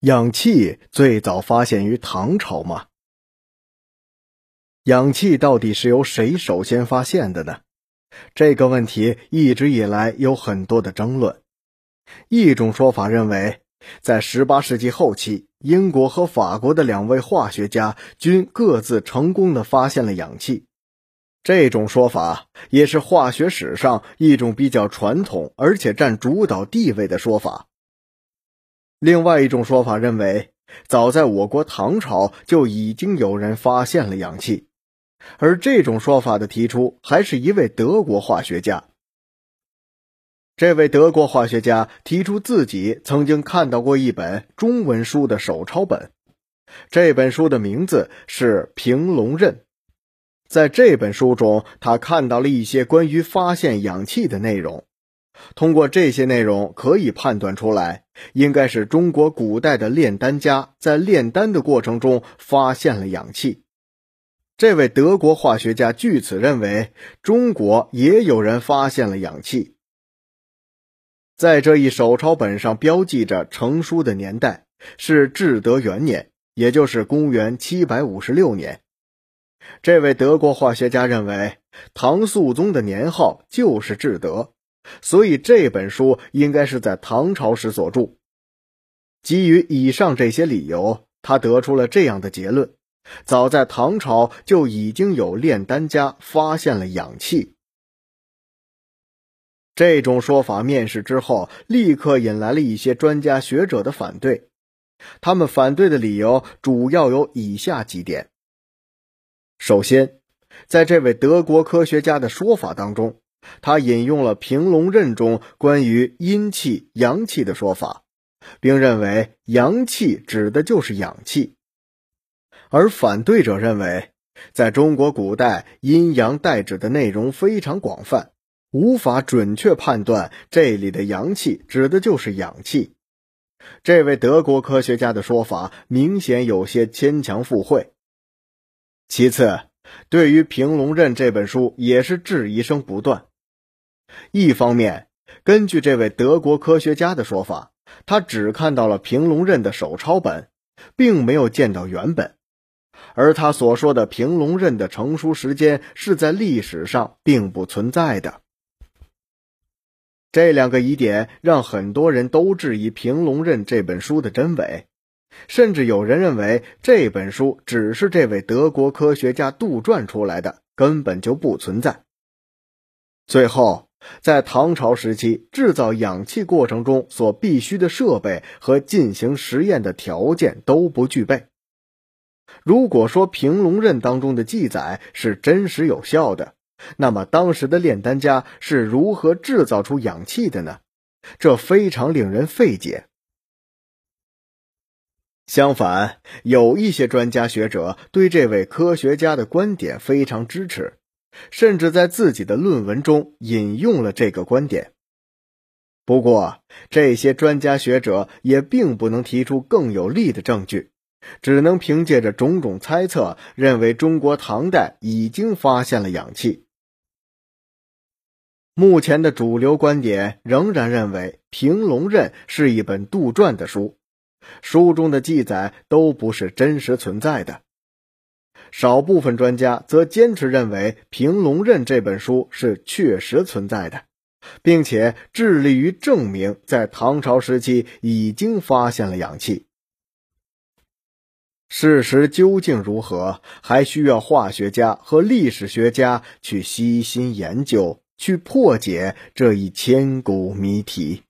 氧气最早发现于唐朝吗？氧气到底是由谁首先发现的呢？这个问题一直以来有很多的争论。一种说法认为，在18世纪后期，英国和法国的两位化学家均各自成功的发现了氧气。这种说法也是化学史上一种比较传统而且占主导地位的说法。另外一种说法认为，早在我国唐朝就已经有人发现了氧气，而这种说法的提出还是一位德国化学家。这位德国化学家提出自己曾经看到过一本中文书的手抄本，这本书的名字是《平龙刃》。在这本书中，他看到了一些关于发现氧气的内容。通过这些内容，可以判断出来，应该是中国古代的炼丹家在炼丹的过程中发现了氧气。这位德国化学家据此认为，中国也有人发现了氧气。在这一手抄本上标记着成书的年代是至德元年，也就是公元七百五十六年。这位德国化学家认为，唐肃宗的年号就是至德。所以这本书应该是在唐朝时所著。基于以上这些理由，他得出了这样的结论：早在唐朝就已经有炼丹家发现了氧气。这种说法面世之后，立刻引来了一些专家学者的反对。他们反对的理由主要有以下几点：首先，在这位德国科学家的说法当中。他引用了《平龙刃》中关于阴气、阳气的说法，并认为阳气指的就是氧气。而反对者认为，在中国古代，阴阳代指的内容非常广泛，无法准确判断这里的阳气指的就是氧气。这位德国科学家的说法明显有些牵强附会。其次，对于《平龙刃》这本书也是质疑声不断。一方面，根据这位德国科学家的说法，他只看到了平龙刃的手抄本，并没有见到原本，而他所说的平龙刃的成书时间是在历史上并不存在的。这两个疑点让很多人都质疑平龙刃这本书的真伪，甚至有人认为这本书只是这位德国科学家杜撰出来的，根本就不存在。最后。在唐朝时期，制造氧气过程中所必须的设备和进行实验的条件都不具备。如果说《平龙刃》当中的记载是真实有效的，那么当时的炼丹家是如何制造出氧气的呢？这非常令人费解。相反，有一些专家学者对这位科学家的观点非常支持。甚至在自己的论文中引用了这个观点。不过，这些专家学者也并不能提出更有力的证据，只能凭借着种种猜测，认为中国唐代已经发现了氧气。目前的主流观点仍然认为，《平龙刃》是一本杜撰的书，书中的记载都不是真实存在的。少部分专家则坚持认为，《平龙刃》这本书是确实存在的，并且致力于证明在唐朝时期已经发现了氧气。事实究竟如何，还需要化学家和历史学家去悉心研究，去破解这一千古谜题。